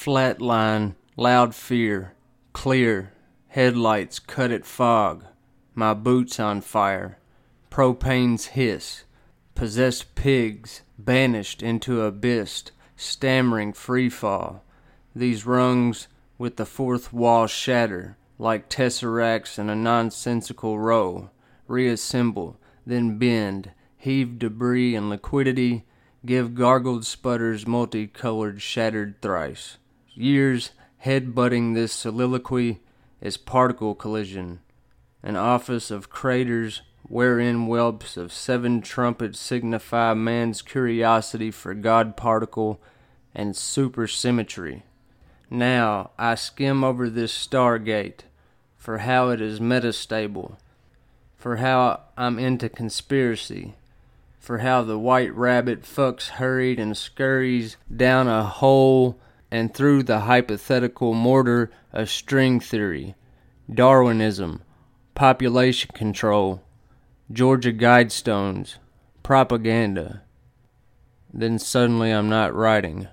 Flat line, loud fear, clear, headlights cut at fog, my boots on fire, propane's hiss, possessed pigs banished into abyss, stammering free fall. These rungs with the fourth wall shatter like tesseracts in a nonsensical row, reassemble, then bend, heave debris and liquidity, give gargled sputters multicolored shattered thrice. Years head butting this soliloquy is particle collision, an office of craters wherein whelps of seven trumpets signify man's curiosity for God particle and supersymmetry. Now I skim over this stargate, for how it is metastable, for how I'm into conspiracy, for how the white rabbit fucks hurried and scurries down a hole and through the hypothetical mortar of string theory, Darwinism, population control, Georgia Guidestones, propaganda. Then suddenly I'm not writing.